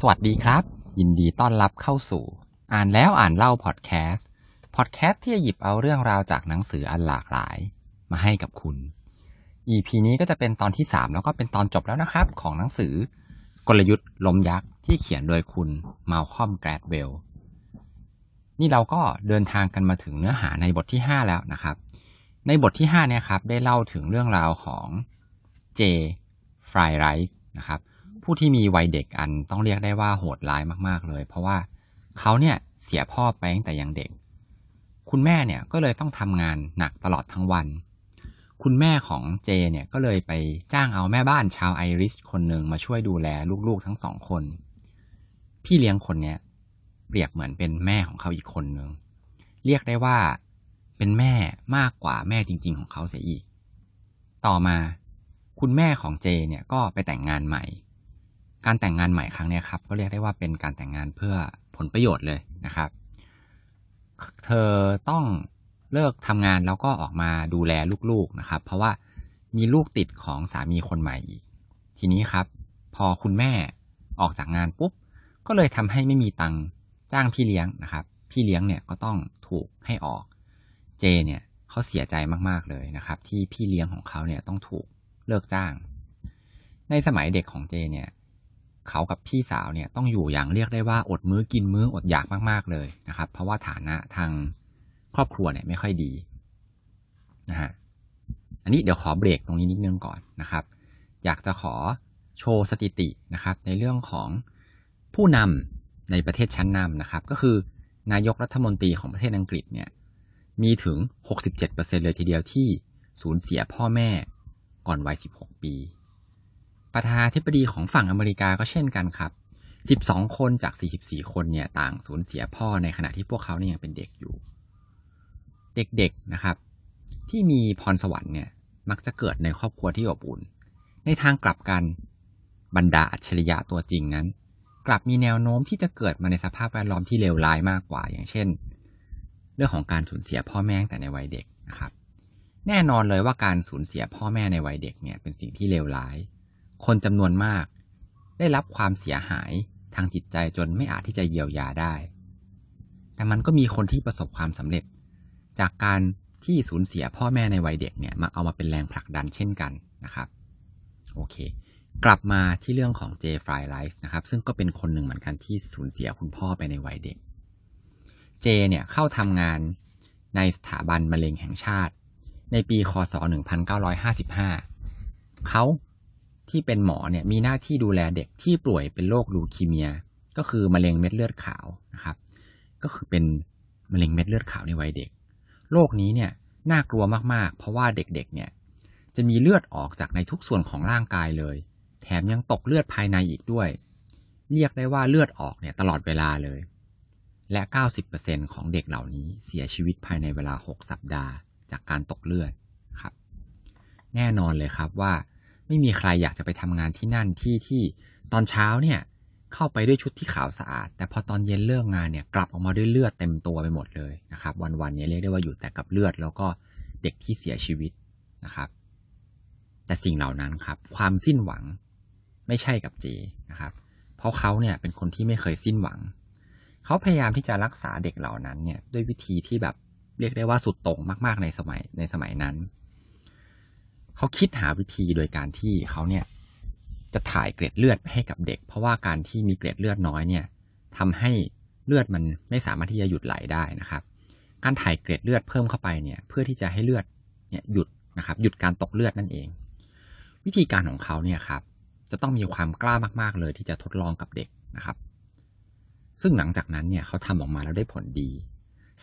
สวัสดีครับ ยินดีต้อนรับเข้าสู่ อ่านแล้วอ่านเล่าพอดแคสต์พอดแคสต์ที่จะหยิบเอาเรื่องราวจากหนังสืออันหลากหลาย มาให้กับคุณ EP นี้ก็จะเป็นตอนที่ 3 แล้วก็เป็นตอนจบแล้วนะครับ ของหนังสือกลยุทธ์ลมยักษ์ที่เขียนโดยคุณมาลคอมแกรดเวลนี่เราก็เดินทางกันมาถึงเนื้อหาในบทที่ 5 แล้วนะครับ ในบทที่5เนี่ยครับได้เล่าถึงเรื่องราวของเจฟรายไรส์นะครับ ผู้ที่มีวัยเด็กอันต้องเรียกได้ว่าโหดร้ายมากๆเลย เพราะว่าเขาเนี่ยเสียพ่อไปตั้งแต่ยังเด็ก คุณแม่เนี่ยก็เลยต้องทำงานหนักตลอดทั้งวัน คุณแม่ของเจเนี่ยก็เลยไปจ้างเอาแม่บ้านชาวไอริชคนหนึ่งมาช่วยดูแลลูกๆทั้งสองคน พี่เลี้ยงคนเนี้ยเปรียบเหมือนเป็นแม่ของเขาอีกคนหนึ่งเรียกได้ว่าเป็นแม่มากกว่าแม่จริง ๆ ของเขาเสียอีก ต่อมา คุณแม่ของเจเนี่ยก็ไปแต่งงานใหม่ การแต่งงานใหม่ครั้งนี้ครับก็เรียกได้ว่าเป็นการแต่งงานเพื่อผลประโยชน์เลยนะครับ เธอต้องเลิกทำงานแล้วก็ออกมาดูแลลูกๆนะครับ เพราะว่ามีลูกติดของสามีคนใหม่อีก ทีนี้ครับ พอคุณแม่ออกจากงานปุ๊บก็เลยทำให้ไม่มีตังจ้างพี่เลี้ยงนะครับ พี่เลี้ยงเนี่ยก็ต้องถูกให้ออก เจเนี่ยเขาเสียใจมากๆเลยนะครับ ที่พี่เลี้ยงของเขาเนี่ยต้องถูกเลิกจ้าง ในสมัยเด็กของเจเนี่ย เขากับพี่สาวเนี่ยต้องอยู่อย่างเรียกได้ว่าอดมื้อกินมื้ออดอยากมากๆเลยนะครับ เพราะว่าฐานะทางครอบครัวเนี่ยไม่ค่อยดีนะฮะอันนี้เดี๋ยวขอเบรกตรงนี้นิดนึงก่อนนะครับ อยากจะขอโชว์สถิตินะครับ ในเรื่องของผู้นำในประเทศชั้นนำนะครับ ก็คือนายกรัฐมนตรีของประเทศอังกฤษเนี่ยมีถึง 67%เลยทีเดียวที่สูญเสียพ่อแม่ก่อนวัย 16 ปี ประธานาธิบดีของฝั่งอเมริกาก็เช่นกันครับ 12 คนจาก 44 คนเนี่ยต่างสูญเสียพ่อในขณะที่พวกเขาเนี่ยยังเป็นเด็กอยู่ เด็กๆนะครับ ที่มีพรสวรรค์เนี่ยมักจะเกิดในครอบครัวที่อบอุ่น ในทางกลับกันบรรดาอัจฉริยะตัวจริงนั้น กลับมีแนวโน้มที่จะเกิดมาในสภาพแวดล้อมที่เลวร้ายมากกว่า อย่างเช่น เรื่องของการสูญเสียพ่อแม่แต่ในวัยเด็กนะครับ แน่นอนเลยว่าการสูญเสียพ่อแม่ในวัยเด็กเนี่ยเป็นสิ่งที่เลวร้าย คนจำนวนมาก ได้รับความเสียหายทางจิตใจจนไม่อาจที่จะเยียวยาได้ แต่มันก็มีคนที่ประสบความสำเร็จ จากการที่สูญเสียพ่อแม่ในวัยเด็กเนี่ยมาเอามาเป็นแรงผลักดันเช่นกันนะครับ โอเค กลับมาที่เรื่องของเจฟรายไลส์นะครับซึ่งก็เป็นคนหนึ่งเหมือนกันที่สูญเสียคุณพ่อไปในวัยเด็ก เจเนี่ยเข้าทำงานในสถาบันมะเร็งแห่งชาติ ในปีคศ 1955 เขา ที่เป็นหมอเนี่ยมีหน้าที่ดูแลเด็กที่ป่วยเป็นโรคลูคีเมีย ก็คือมะเร็งเม็ดเลือดขาวนะครับ ก็คือเป็นมะเร็งเม็ดเลือดขาวในวัยเด็ก โรคนี้เนี่ยน่ากลัวมากๆ เพราะว่าเด็กๆ เนี่ยจะมีเลือดออกจากในทุกส่วนของร่างกายเลย แถมยังตกเลือดภายในอีกด้วย เรียกได้ว่าเลือดออกเนี่ยตลอดเวลาเลย และ 90%ของเด็กเหล่านี้เสียชีวิตภายในเวลา 6 สัปดาห์ จากการตกเลือดครับ แน่นอนเลยครับว่า ไม่มีใครอยากจะไปทำงานที่นั่นที่ที่ตอนเช้าเนี่ยเข้าไปด้วยชุดที่ขาวสะอาด แต่พอตอนเย็นเลิกงานเนี่ยกลับออกมาด้วยเลือดเต็มตัวไปหมดเลยนะครับ วันๆนี้เรียกได้ว่าอยู่แต่กับเลือดแล้วก็เด็กที่เสียชีวิตนะครับ แต่สิ่งเหล่านั้นครับ ความสิ้นหวังไม่ใช่กับเจนะครับ เพราะเขาเนี่ยเป็นคนที่ไม่เคยสิ้นหวัง เขาพยายามที่จะรักษาเด็กเหล่านั้นเนี่ยด้วยวิธีที่แบบเรียกได้ว่าสุดตรงมาก ๆในสมัยในสมัยนั้น เขาคิดหาวิธีโดยการที่เขาเนี่ยจะถ่ายเกล็ดเลือดให้กับเด็ก เพราะว่าการที่มีเกล็ดเลือดน้อยเนี่ยทำให้เลือดมันไม่สามารถที่จะหยุดไหลได้นะครับ การถ่ายเกล็ดเลือดเพิ่มเข้าไปเนี่ยเพื่อที่จะให้เลือดเนี่ยหยุดนะครับหยุดการตกเลือดนั่นเอง วิธีการของเขาเนี่ยครับจะต้องมีความกล้ามากๆเลยที่จะทดลองกับเด็กนะครับ ซึ่งหลังจากนั้นเนี่ยเขาทำออกมาแล้วได้ผลดี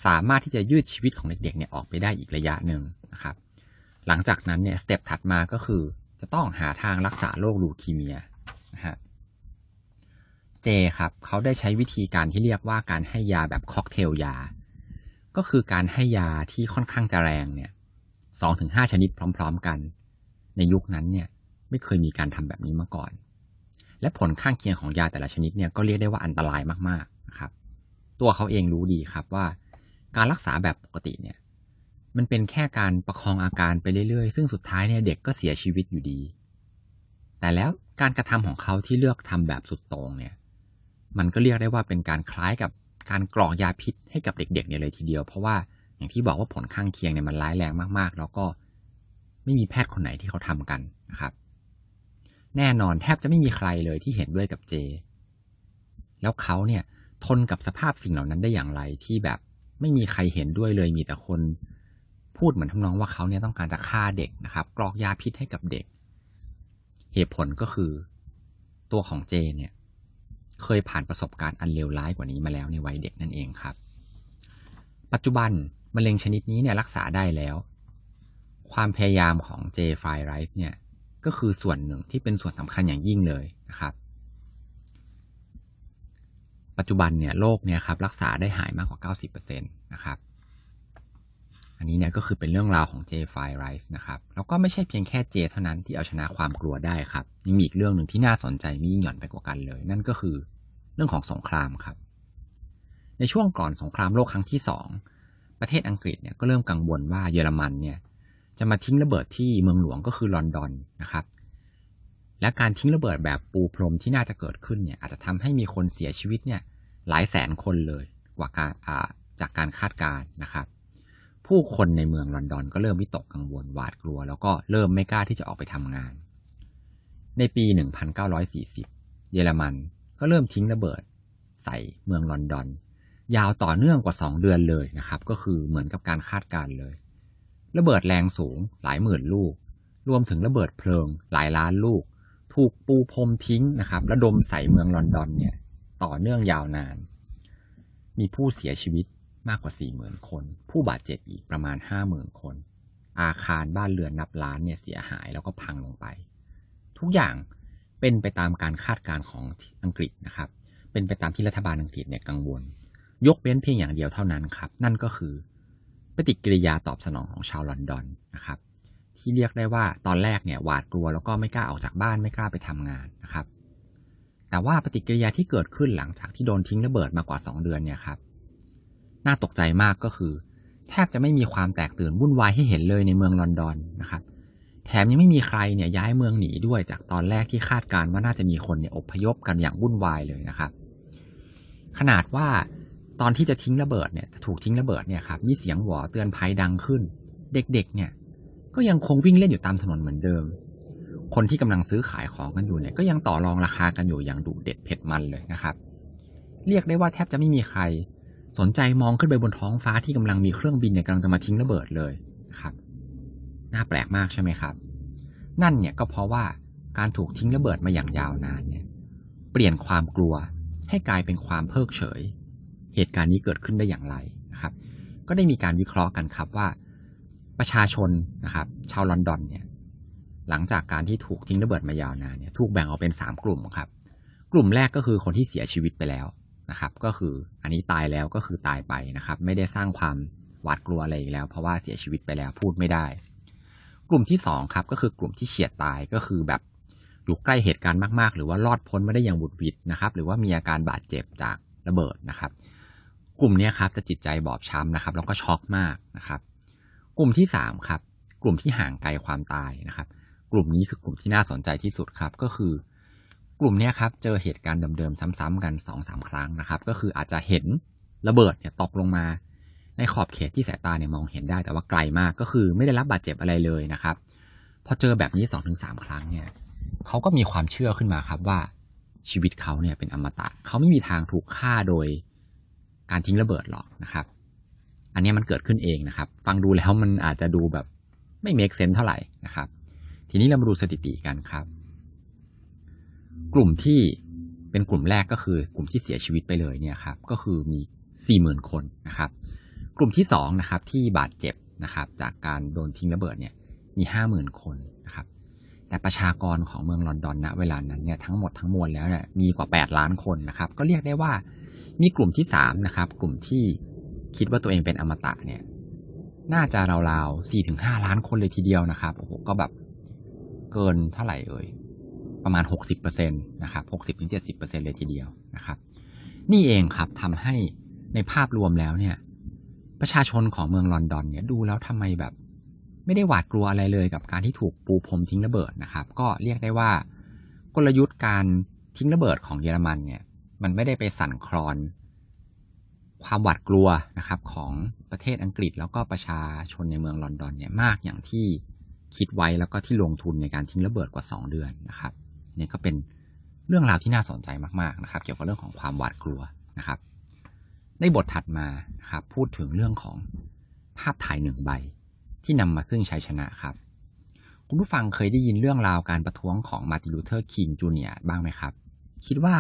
สามารถที่จะยืดชีวิตของเด็กๆเนี่ยออกไปได้อีกระยะหนึ่งนะครับ หลังจากนั้นเนี่ยสเต็ปถัดมาก็คือจะต้องหาทางรักษาโรคลูคีเมียนะฮะเจครับเขาได้ใช้วิธีการที่เรียกว่าการให้ยาแบบค็อกเทลยา ก็คือการให้ยาที่ค่อนข้างจะแรงเนี่ยสองถึงห้าชนิดพร้อม ๆ กัน ในยุคนั้นเนี่ยไม่เคยมีการทำแบบนี้มาก่อน และผลข้างเคียงของยาแต่ละชนิดเนี่ยก็เรียกได้ว่าอันตรายมากๆนะครับ ตัวเขาเองรู้ดีครับว่า การรักษาแบบปกติเนี่ย มันเป็นแค่การประคองอาการไปเรื่อยๆ ซึ่งสุดท้ายเนี่ยเด็กก็เสียชีวิตอยู่ดี แต่แล้วการกระทำของเขาที่เลือกทำแบบสุดต่งเนี่ย มันก็เรียกได้ว่าเป็นการคล้ายกับการกรอกยาพิษให้กับเด็กๆเนี่ยเลยทีเดียว เพราะว่าอย่างที่บอกว่าผลข้างเคียงเนี่ยมันร้ายแรงมากๆ แล้วก็ไม่มีแพทย์คนไหนที่เขาทำกันนะครับ แน่นอนแทบจะไม่มีใครเลยที่เห็นด้วยกับเจ แล้วเขาเนี่ยทนกับสภาพสิ่งเหล่านั้นได้อย่างไรที่แบบไม่มีใครเห็นด้วยเลยมีแต่คน พูดเหมือนทำนองว่าเขาเนี่ยต้องการจะฆ่าเด็กนะครับ กรอกยาพิษให้กับเด็ก เหตุผลก็คือตัวของเจเนี่ย เคยผ่านประสบการณ์อันเลวร้ายกว่านี้มาแล้วในวัยเด็กนั่นเองครับ ปัจจุบันมะเร็งชนิดนี้เนี่ยรักษาได้แล้ว ความพยายามของเจไฟไรส์เนี่ย ก็คือส่วนหนึ่งที่เป็นส่วนสำคัญอย่างยิ่งเลยนะครับ ปัจจุบันเนี่ยโรคเนี่ยครับรักษาได้หายมากกว่า 90%นะครับ อันนี้เนี่ยก็คือเป็นเรื่องราวของเจไฟไรส์นะครับ แล้วก็ไม่ใช่เพียงแค่เจเท่านั้นที่เอาชนะความกลัวได้ครับยังมีอีกเรื่องหนึ่งที่น่าสนใจมียิ่งหย่อนไปกว่ากันเลย นั่นก็คือเรื่องของสงครามครับ ในช่วงก่อนสงครามโลกครั้งที่สองประเทศอังกฤษเนี่ยก็เริ่มกังวลว่าเยอรมันเนี่ยจะมาทิ้งระเบิดที่เมืองหลวงก็คือลอนดอนนะครับ และการทิ้งระเบิดแบบปูพรมที่น่าจะเกิดขึ้นเนี่ยอาจจะทำให้มีคนเสียชีวิตเนี่ยหลายแสนคนเลยกว่าการจากการคาดการณ์นะครับ ผู้คนในเมืองลอนดอนก็เริ่มวิตกกังวลหวาดกลัว แล้วก็เริ่มไม่กล้าที่จะออกไปทำงาน ในปี 1940 เยอรมันก็เริ่มทิ้งระเบิด ใส่เมืองลอนดอน ยาวต่อเนื่องกว่า 2 เดือนเลยนะครับ ก็คือเหมือนกับการคาดการเลย ระเบิดแรงสูงหลายหมื่นลูก รวมถึงระเบิดเพลิง หลายล้านลูก ถูกปูพรมทิ้งนะครับระดมใส่เมืองลอนดอนเนี่ยต่อเนื่องยาวนาน มีผู้เสียชีวิต มากกว่า 40,000 คน ผู้บาดเจ็บอีกประมาณ 50,000 คน อาคารบ้านเรือนนับล้านเนี่ยเสียหายแล้วก็พังลงไป ทุกอย่างเป็นไปตามการคาดการณ์ของอังกฤษนะครับ เป็นไปตามที่รัฐบาลอังกฤษเนี่ยกังวล ยกเว้นเพียงอย่างเดียวเท่านั้นครับ นั่นก็คือ ปฏิกิริยาตอบสนองของชาวลอนดอนนะครับ ที่เรียกได้ว่าตอนแรกเนี่ยหวาดกลัวแล้วก็ไม่กล้าออกจากบ้านไม่กล้าไปทำงานนะครับ แต่ว่าปฏิกิริยาที่เกิดขึ้นหลังจากที่โดนทิ้งระเบิดมากว่า 2 เดือนเนี่ยครับ น่าตกใจมากก็คือ แทบจะไม่มีความแตกตื่นวุ่นวายให้เห็นเลยในเมืองลอนดอนนะครับ แถมยังไม่มีใครเนี่ยย้ายเมืองหนีด้วยจากตอนแรกที่คาดการว่าน่าจะมีคนเนี่ยอพยพกันอย่างวุ่นวายเลยนะครับ ขนาดว่าตอนที่จะทิ้งระเบิดเนี่ยถูกทิ้งระเบิดเนี่ยครับมีเสียงหวอเตือนภัยดังขึ้น เด็กๆ เนี่ย ก็ยังคงวิ่งเล่นอยู่ตามถนนเหมือนเดิม คนที่กำลังซื้อขายของกันอยู่เนี่ยก็ยังต่อรองราคากันอยู่อย่างดุเด็ดเผ็ดมันเลยนะครับ เรียกได้ว่าแทบจะไม่มีใคร สนใจมองขึ้นไปบนท้องฟ้าที่กำลังมีเครื่องบินเนี่ยกำลังจะมาทิ้งระเบิดเลยครับน่าแปลกมากใช่ไหมครับ นั่นเนี่ยก็เพราะว่าการถูกทิ้งระเบิดมาอย่างยาวนานเนี่ย เปลี่ยนความกลัวให้กลายเป็นความเพิกเฉย เหตุการณ์นี้เกิดขึ้นได้อย่างไรนะครับ ก็ได้มีการวิเคราะห์กันครับว่า ประชาชนนะครับ ชาวลอนดอนเนี่ย หลังจากการที่ถูกทิ้งระเบิดมายาวนานเนี่ย ถูกแบ่งออกเป็นสามกลุ่มครับ กลุ่มแรกก็คือคนที่เสียชีวิตไปแล้ว นะครับ ก็คืออันนี้ตายแล้วก็คือตายไปนะครับ ไม่ได้สร้างความหวาดกลัวอะไรอีกแล้ว เพราะว่าเสียชีวิตไปแล้วพูดไม่ได้ กลุ่มที่สองครับก็คือกลุ่มที่เฉียดตายก็คือแบบอยู่ใกล้เหตุการณ์มากๆ หรือว่ารอดพ้นไม่ได้อย่างบุดวิดนะครับ หรือว่ามีอาการบาดเจ็บจากระเบิดนะครับ กลุ่มนี้ครับจะจิตใจบอบช้ำนะครับแล้วก็ช็อกมากนะครับ กลุ่มที่สามครับกลุ่มที่ห่างไกลความตายนะครับ กลุ่มนี้คือกลุ่มที่น่าสนใจที่สุดครับ ก็คือ กลุ่มนี้ครับเจอเหตุการณ์เดิมๆซ้ำๆกันสองสามครั้งนะครับ ก็คืออาจจะเห็นระเบิดเนี่ยตกลงมา ในขอบเขตที่สายตาเนี่ยมองเห็นได้แต่ว่าไกลมากก็คือไม่ได้รับบาดเจ็บอะไรเลยนะครับพอเจอแบบนี้สองถึงสามครั้งเนี่ยเขาก็มีความเชื่อขึ้นมาครับว่าชีวิตเขาเนี่ยเป็นอมตะเขาไม่มีทางถูกฆ่าโดยการทิ้งระเบิดหรอกนะครับ อันนี้มันเกิดขึ้นเองนะครับ ฟังดูแล้วมันอาจจะดูแบบไม่เมคเซนเท่าไหร่นะครับ ทีนี้เรามาดูสถิติกันครับ กลุ่มที่เป็นกลุ่มแรกก็คือกลุ่มที่เสียชีวิตไปเลยเนี่ยครับก็คือมีสี่หมื่นคนนะครับ กลุ่มที่สองนะครับที่บาดเจ็บนะครับจากการโดนทิ้งระเบิดเนี่ยมีห้าหมื่นคนนะครับแต่ประชากรของเมืองลอนดอนณเวลานั้นเนี่ยทั้งหมดทั้งมวลแล้วเนี่ยมีกว่าแปดล้านคนนะครับ ก็เรียกได้ว่ามีกลุ่มที่สามนะครับกลุ่มที่คิดว่าตัวเองเป็นอมตะเนี่ยน่าจะราวๆสี่ถึงห้าล้านคนเลยทีเดียวนะครับโอ้โหก็แบบเกินเท่าไหร่เอ่ย ประมาณหกสิบเปอร์เซ็นตนะครับหกสิบถึงเจ็ดสิบเปอร์เซ็นเลยทีเดียวนะครับ นี่เองครับทำให้ในภาพรวมแล้วเนี่ย ประชาชนของเมืองลอนดอนเนี่ยดูแล้วทำไมแบบ ไม่ได้หวาดกลัวอะไรเลยกับการที่ถูกปูพรมทิ้งระเบิดนะครับ ก็เรียกได้ว่ากลยุทธ์การทิ้งระเบิดของเยอรมันเนี่ย มันไม่ได้ไปสั่นคลอน ความหวาดกลัวนะครับ ของประเทศอังกฤษแล้วก็ประชาชนในเมืองลอนดอนเนี่ยมากอย่างที่คิดไว้แล้วก็ที่ลงทุนในการทิ้งระเบิดกว่า 2 เดือนนะครับ เนี่ยก็เป็นเรื่องราวที่น่าสนใจมากๆนะครับ เกี่ยวกับเรื่องของความหวาดกลัวนะครับ ในบทถัดมาครับพูดถึงเรื่องของภาพถ่ายหนึ่งใบ ที่นำมาซึ่งชัยชนะครับ คุณผู้ฟังเคยได้ยินเรื่องราวการประท้วงของมาร์ตินลูเทอร์คิงจูเนียร์บ้างไหมครับ คิดว่า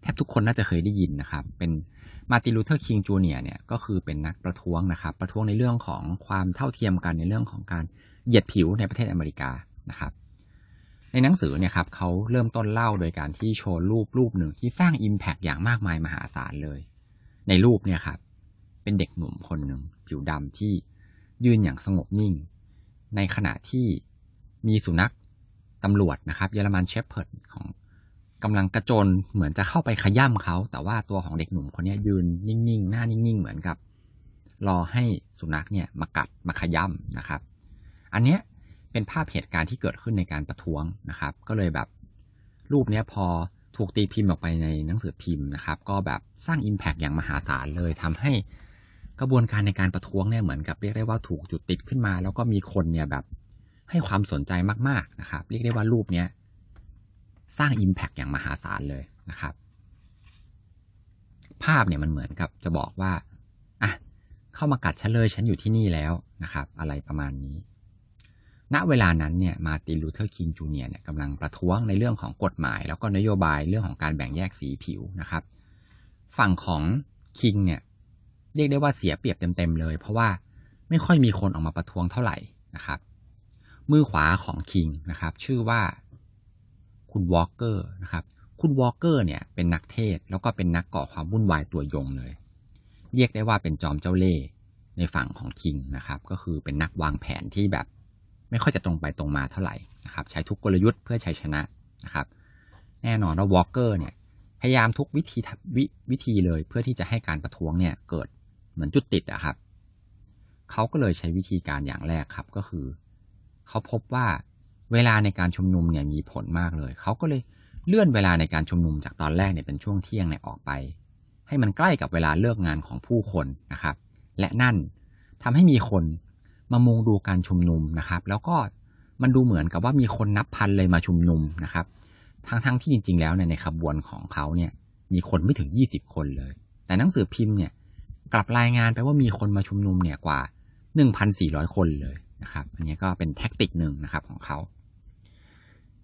แทบทุกคนน่าจะเคยได้ยินนะครับ เป็นมาร์ตินลูเทอร์คิงจูเนียร์เนี่ยก็คือเป็นนักประท้วงนะครับ ประท้วงในเรื่องของความเท่าเทียมกันในเรื่องของการเหยียดผิวในประเทศอเมริกานะครับ ในหนังสือเนี่ยครับเขาเริ่มต้นเล่าโดยการที่โชว์รูปรูปหนึ่งที่สร้างอิมแพกอย่างมากมายมหาศาลเลย ในรูปเนี่ยครับ เป็นเด็กหนุ่มคนหนึ่งผิวดำที่ยืนอย่างสงบนิ่ง ในขณะที่มีสุนัขตำรวจนะครับ เยอรมันเชฟเพิร์ดของกำลังกระโจนเหมือนจะเข้าไปขย่ำเขา แต่ว่าตัวของเด็กหนุ่มคนนี้ยืนนิ่งๆ หน้านิ่งๆ เหมือนกับ รอให้สุนัขเนี่ยมากัดมาขย่ำนะครับ อันเนี้ย เป็นภาพเหตุการณ์ที่เกิดขึ้นในการประท้วงนะครับ ก็เลยแบบรูปเนี้ยพอถูกตีพิมพ์ออกไปในหนังสือพิมพ์นะครับ ก็แบบสร้างอิมแพกอย่างมหาศาลเลยทำให้กระบวนการในการประท้วงเนี่ยเหมือนกับเรียกได้ว่าถูกจุดติดขึ้นมา แล้วก็มีคนเนี่ยแบบให้ความสนใจมากๆนะครับ เรียกได้ว่ารูปเนี้ยสร้างอิมแพกอย่างมหาศาลเลยนะครับ ภาพเนี่ยมันเหมือนกับจะบอกว่าอะเข้ามากัดฉันเลยฉันอยู่ที่นี่แล้วนะครับ อะไรประมาณนี้ ณเวลานั้นเนี่ยมาร์ตินลูเทอร์คิงจูเนียร์เนี่ยกำลังประท้วงในเรื่องของกฎหมาย แล้วก็นโยบายเรื่องของการแบ่งแยกสีผิวนะครับ ฝั่งของคิงเนี่ยเรียกได้ว่าเสียเปรียบเต็มๆเลย เพราะว่าไม่ค่อยมีคนออกมาประท้วงเท่าไหร่นะครับ มือขวาของคิงนะครับชื่อว่าคุณวอลเกอร์นะครับคุณวอลเกอร์เนี่ยเป็นนักเทศน์แล้วก็เป็นนักก่อความวุ่นวายตัวยงเลย เรียกได้ว่าเป็นจอมเจ้าเล่ห์ในฝั่งของคิงนะครับ ก็คือเป็นนักวางแผนที่แบบ ไม่ค่อยจะตรงไปตรงมาเท่าไหร่นะครับ ใช้ทุกกลยุทธ์เพื่อชัยชนะนะครับ แน่นอนว่าวอลเกอร์เนี่ยพยายามทุกวิธีวิธีเลยเพื่อที่จะให้การประท้วงเนี่ยเกิดเหมือนจุดติดอะครับเขาก็เลยใช้วิธีการอย่างแรกครับก็คือเขาพบว่าเวลาในการชุมนุมเนี่ยมีผลมากเลย เขาก็เลยเลื่อนเวลาในการชุมนุมจากตอนแรกเนี่ยเป็นช่วงเที่ยงเนี่ยออกไป ให้มันใกล้กับเวลาเลิกงานของผู้คนนะครับ และนั่นทำให้มีคน มามุงดูการชุมนุมนะครับ แล้วก็มันดูเหมือนกับว่ามีคนนับพันเลยมาชุมนุมนะครับ ทั้งๆทที่จริง ๆ แล้วเนี่ยในขบวนของเขาเนี่ยมีคนไม่ถึง 20 คนเลย แต่หนังสือพิมพ์เนี่ยกลับรายงานไปว่ามีคนมาชุมนุมเนี่ยกว่า 1,400 คนเลยนะครับ อันนี้ก็เป็นแท็กติกหนึ่งนะครับของเขา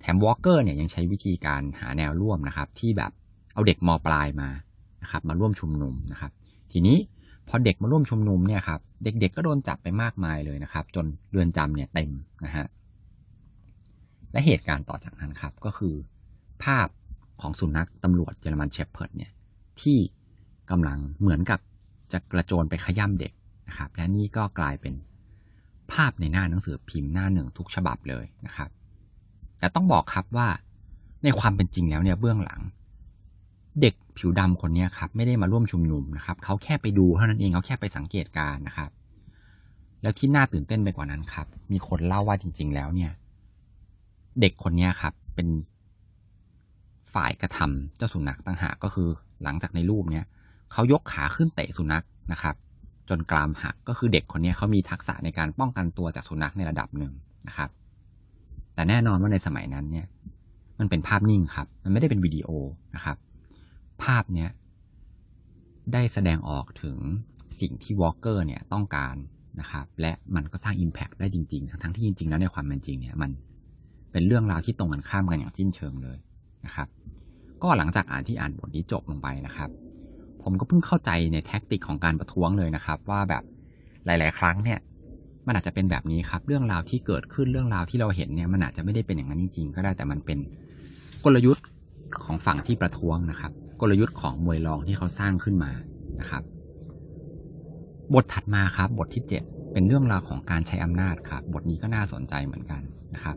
แถมวอลเกอร์เนี่ยยังใช้วิธีการหาแนวร่วมนะครับ ที่แบบเอาเด็กมปลายมานะครับ มาร่วมชุมนุมนะครับ ทีนี้ พอเด็กมาร่วมชุมนุมเนี่ยครับ เด็กๆก็โดนจับไปมากมายเลยนะครับ จนเรือนจำเนี่ยเต็มนะฮะและเหตุการณ์ต่อจากนั้นครับก็คือ ภาพของสุนัขตำรวจ German Shepherd เนี่ยที่กำลังเหมือนกับจะกระโจนไปขย่ำเด็กนะครับ และนี่ก็กลายเป็นภาพในหน้าหนังสือพิมพ์หน้าหนึ่งทุกฉบับเลยนะครับ แต่ต้องบอกครับว่าในความเป็นจริงแล้วเนี่ยเบื้องหลัง เด็กผิวดำคนนี้ครับไม่ได้มาร่วมชุมนุมนะครับเขาแค่ไปดูเท่านั้นเองเขาแค่ไปสังเกตการนะครับ แล้วที่น่าตื่นเต้นไปกว่านั้นครับ มีคนเล่าว่าจริง ๆ แล้วเนี่ย เด็กคนนี้ครับ เป็นฝ่ายกระทำเจ้าสุนัขต่างหากก็คือ หลังจากในรูปเนี่ยเขายกขาขึ้นเตะสุนัขนะครับ จนกรามหักก็คือเด็กคนนี้เขามีทักษะในการป้องกันตัวจากสุนัขในระดับหนึ่งนะครับ แต่แน่นอนว่าในสมัยนั้นเนี่ย มันเป็นภาพนิ่งครับ มันไม่ได้เป็นวิดีโอนะครับ ภาพเนี้ยได้แสดงออกถึงสิ่งที่วอลเกอร์เนี่ยต้องการนะครับ และมันก็สร้าง Impact ได้จริง ๆ ทั้งที่จริง ๆ แล้วในความเป็นจริงเนี่ยมันเป็นเรื่องราวที่ตรงกันข้ามกันอย่างสิ้นเชิงเลยนะครับ ก็หลังจากอ่านที่อ่านบทนี้จบลงไปนะครับ ผมก็เพิ่งเข้าใจในแท็กติกของการประท้วงเลยนะครับ ว่าแบบหลาย ๆ ครั้งเนี่ยมันอาจจะเป็นแบบนี้ครับ เรื่องราวที่เกิดขึ้นเรื่องราวที่เราเห็นเนี่ยมันอาจจะไม่ได้เป็นอย่างนั้นจริง ๆ ก็ได้แต่มันเป็นกลยุทธ์ของฝั่งที่ประท้วงนะครับ กลยุทธ์ของมวยรองที่เขาสร้างขึ้นมานะครับ บทถัดมาครับ บทที่ 7 เป็นเรื่องราวของการใช้อำนาจครับ บทนี้ก็น่าสนใจเหมือนกันนะครับ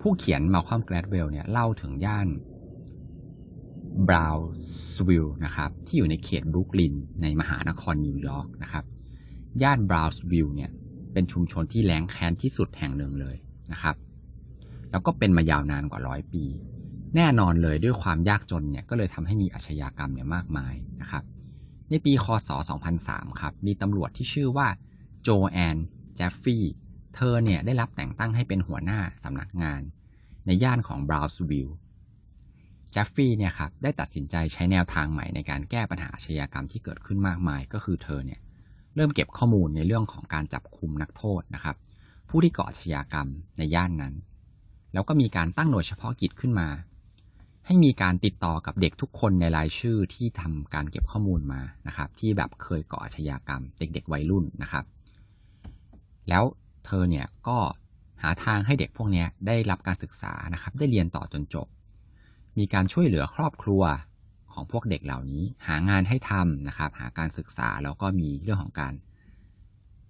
ผู้เขียน Malcolm Gladwell เนี่ยเล่าถึงย่านบราวส์วิลล์นะครับ ที่อยู่ในเขตบรุกลินในมหานครนิวยอร์กนะครับย่านบราวส์วิลล์เนี่ยเป็นชุมชนที่แร้นแค้นที่สุดแห่งหนึ่งเลยนะครับ แล้วก็เป็นมายาวนานกว่าร้อยปี แน่นอนเลยด้วยความยากจนเนี่ยก็เลยทำให้มีอาชญากรรมเนี่ยมากมายนะครับ ในปีคศ 2003 ครับ มีตำรวจที่ชื่อว่าโจแอนเจฟฟี่เธอเนี่ยได้รับแต่งตั้งให้เป็นหัวหน้าสำนักงาน ในย่านของบราวน์วิลล์เจฟฟี่เนี่ยครับได้ตัดสินใจใช้แนวทางใหม่ในการแก้ปัญหาอาชญากรรมที่เกิดขึ้นมากมาย ก็คือเธอเนี่ยเริ่มเก็บข้อมูลในเรื่องของการจับคุมนักโทษนะครับ ผู้ที่ก่ออาชญากรรมในย่านนั้น แล้วก็มีการตั้งหน่วยเฉพาะกิจขึ้นมา ให้มีการติดต่อกับเด็กทุกคนในรายชื่อที่ทำการเก็บข้อมูลมานะครับ ที่แบบเคยก่ออาชญากรรมเด็ก ๆ วัยรุ่นนะครับ แล้วเธอเนี่ยก็หาทางให้เด็กพวกนี้ได้รับการศึกษานะครับ ได้เรียนต่อจนจบ มีการช่วยเหลือครอบครัวของพวกเด็กเหล่านี้ หางานให้ทำนะครับ หาการศึกษาแล้วก็มีเรื่องของการ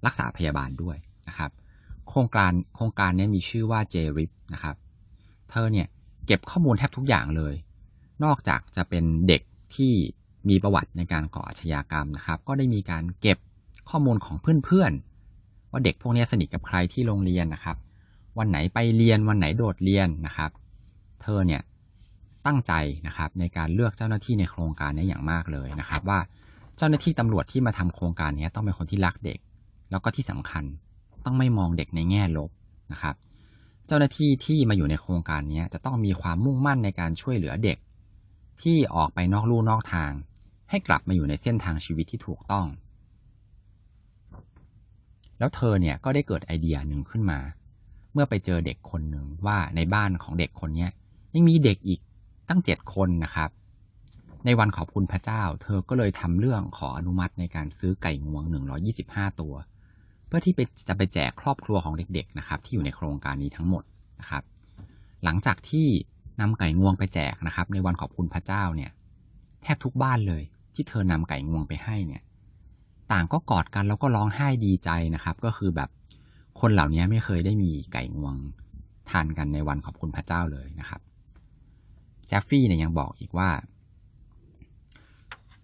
รักษาพยาบาลด้วยนะครับ โครงการโครงการนี้มีชื่อว่า j r i p นะครับ เธอเนี่ย เก็บข้อมูลแทบทุกอย่างเลย นอกจากจะเป็นเด็กที่มีประวัติในการก่ออาชญากรรมนะครับ ก็ได้มีการเก็บข้อมูลของเพื่อนๆ ว่าเด็กพวกนี้สนิทกับใครที่โรงเรียนนะครับ วันไหนไปเรียนวันไหนโดดเรียนนะครับ เธอเนี่ยตั้งใจนะครับในการเลือกเจ้าหน้าที่ในโครงการนี้อย่างมากเลยนะครับ ว่าเจ้าหน้าที่ตำรวจที่มาทำโครงการนี้ต้องเป็นคนที่รักเด็ก แล้วก็ที่สำคัญต้องไม่มองเด็กในแง่ลบนะครับ จ้าหน้าที่ที่มาอยู่ในโครงการนี้จะต้องมีความมุ่งมั่นในการช่วยเหลือเด็ก ที่ออกไปนอกลู่นอกทาง ให้กลับมาอยู่ในเส้นทางชีวิตที่ถูกต้อง แล้วเธอเนี่ยก็ได้เกิดไอเดียหนึ่งขึ้นมา เมื่อไปเจอเด็กคนหนึ่งว่าในบ้านของเด็กคนนี้ยังมีเด็กอีกตั้งเจ็ดคนนะครับ ในวันขอบคุณพระเจ้า เธอก็เลยทำเรื่องขออนุมัติในการซื้อไก่งวง 125 ตัว พื่อที่จะไปแจกครอบครัวของเด็กๆนะครับ ที่อยู่ในโครงการนี้ทั้งหมดนะครับ หลังจากที่นำไก่งวงไปแจกนะครับ ในวันขอบคุณพระเจ้าเนี่ย แทบทุกบ้านเลย ที่เธอนำไก่งวงไปให้เนี่ย ต่างก็กอดกันแล้วก็ร้องไห้ดีใจนะครับ ก็คือแบบคนเหล่านี้ไม่เคยได้มีไก่งวงทานกันในวันขอบคุณพระเจ้าเลยนะครับ แจฟฟี่เนี่ยยังบอกอีกว่า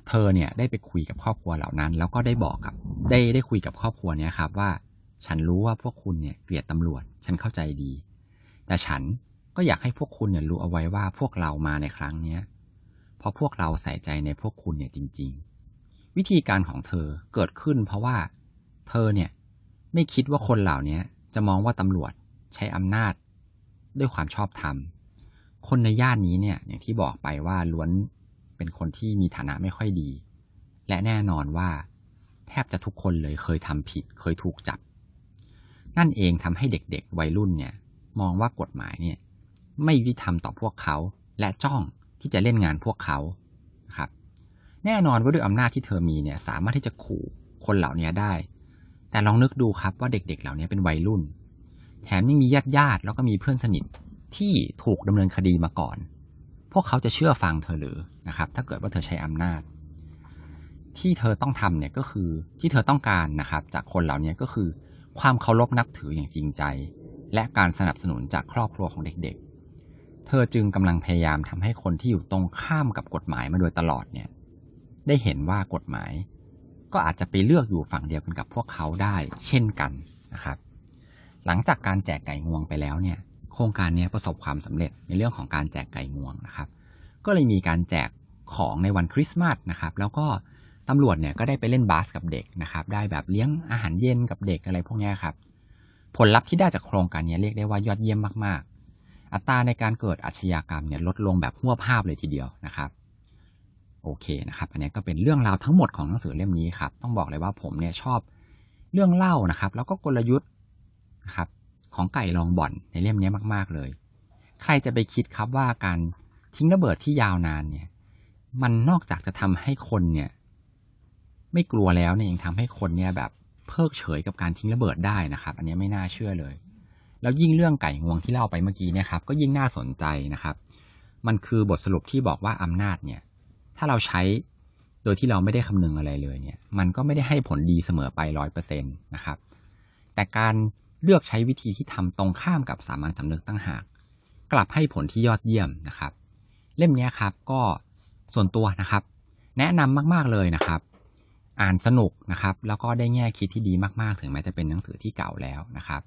เธอเนี่ยได้ไปคุยกับครอบครัวเหล่านั้น แล้วก็ได้บอกกับ ได้ได้คุยกับครอบครัวเนี้ยครับว่า ฉันรู้ว่าพวกคุณเนี่ยเกลียดตำรวจ ฉันเข้าใจดี แต่ฉันก็อยากให้พวกคุณเนี่ยรู้เอาไว้ว่าพวกเรามาในครั้งเนี้ยเพราะพวกเราใส่ใจในพวกคุณเนี่ยจริง ๆ วิธีการของเธอเกิดขึ้น เพราะว่าเธอเนี่ยไม่คิดว่าคนเหล่านี้จะมองว่าตำรวจใช้อำนาจ ด้วยความชอบธรรม คนในย่านนี้เนี่ยอย่างที่บอกไปว่าล้วน เป็นคนที่มีฐานะไม่ค่อยดี และแน่นอนว่า แทบจะทุกคนเลยเคยทำผิด เคยถูกจับ นั่นเองทำให้เด็กๆ วัยรุ่นเนี่ย มองว่ากฎหมายเนี่ย ไม่ยุติธรรมต่อพวกเขา และจ้องที่จะเล่นงานพวกเขาครับแน่นอนว่าด้วยอำนาจที่เธอมีเนี่ยสามารถที่จะขู่คนเหล่านี้ได้ แต่ลองนึกดูครับว่าเด็กๆ เหล่านี้เป็นวัยรุ่น แถมยังมีญาติญาติแล้วก็มีเพื่อนสนิทที่ถูกดำเนินคดีมาก่อน พวกเขาจะเชื่อฟังเธอหรือนะครับ ถ้าเกิดว่าเธอใช้อำนาจ ที่เธอต้องทำเนี่ยก็คือที่เธอต้องการนะครับ จากคนเหล่านี้ก็คือ ความเคารพนับถืออย่างจริงใจ และการสนับสนุนจากครอบครัวของเด็กๆ เธอจึงกำลังพยายามทำให้คนที่อยู่ตรงข้ามกับกฎหมายมาโดยตลอดเนี่ย ได้เห็นว่ากฎหมาย ก็อาจจะไปเลือกอยู่ฝั่งเดียวกันกับพวกเขาได้ เช่นกันนะครับ หลังจากการแจกไก่งวงไปแล้วเนี่ย ครงการนี้ประสบความสำเร็จในเรื่องของการแจกไก่งวงนะครับ ก็เลยมีการแจกของในวันคริสต์มาสนะครับ แล้วก็ตำรวจเนี่ยก็ได้ไปเล่นบาสกับเด็กนะครับ ได้แบบเลี้ยงอาหารเย็นกับเด็กอะไรพวกนี้ครับ ผลลัพธ์ที่ได้จากโครงการนี้เรียกได้ว่ายอดเยี่ยมมากๆ อัตราในการเกิดอาชญากรรมเนี่ยลดลงแบบหัวภาพเลยทีเดียวนะครับโอเคนะครับ อันนี้ก็เป็นเรื่องราวทั้งหมดของหนังสือเล่มนี้ครับ ต้องบอกเลยว่าผมเนี่ยชอบเรื่องเล่านะครับ แล้วก็กลยุทธ์นะครับ ของไก่ลองบ่อนในเล่มนี้มาก ๆ เลย ใครจะไปคิดครับว่าการทิ้งระเบิดที่ยาวนานเนี่ย มันนอกจากจะทำให้คนเนี่ย ไม่กลัวแล้วเนี่ยยังทำให้คนเนี่ยแบบเพิกเฉยกับการทิ้งระเบิดได้นะครับ อันนี้ไม่น่าเชื่อเลย แล้วยิ่งเรื่องไก่งวงที่เล่าไปเมื่อกี้เนี่ยครับ ก็ยิ่งน่าสนใจนะครับ มันคือบทสรุปที่บอกว่าอำนาจเนี่ย ถ้าเราใช้โดยที่เราไม่ได้คำนึงอะไรเลยเนี่ย มันก็ไม่ได้ให้ผลดีเสมอไปร้อยเปอร์เซ็นต์นะครับ แต่การ เลือกใช้วิธีที่ทำตรงข้ามกับสามัญสำนึกตั้งหาก กลับให้ผลที่ยอดเยี่ยมนะครับ เล่มนี้ครับก็ส่วนตัวนะครับ แนะนำมาก ๆเลยนะครับ อ่านสนุกนะครับ แล้วก็ได้แง่คิดที่ดีมากๆ ถึงแม้จะเป็นหนังสือที่เก่าแล้วนะครับ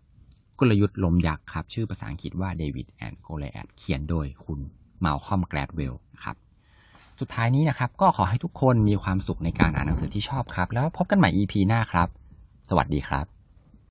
กลยุทธ์ลมยักษ์ครับ ชื่อภาษาอังกฤษว่าเดวิดแอนด์โกลแอดเขียนโดยคุณเมาลคอมแกรดเวลครับสุดท้ายนี้นะครับ ก็ขอให้ทุกคนมีความสุขในการอ่านหนังสือที่ชอบครับ แล้วพบกันใหม่ EP หน้าครับ สวัสดีครับ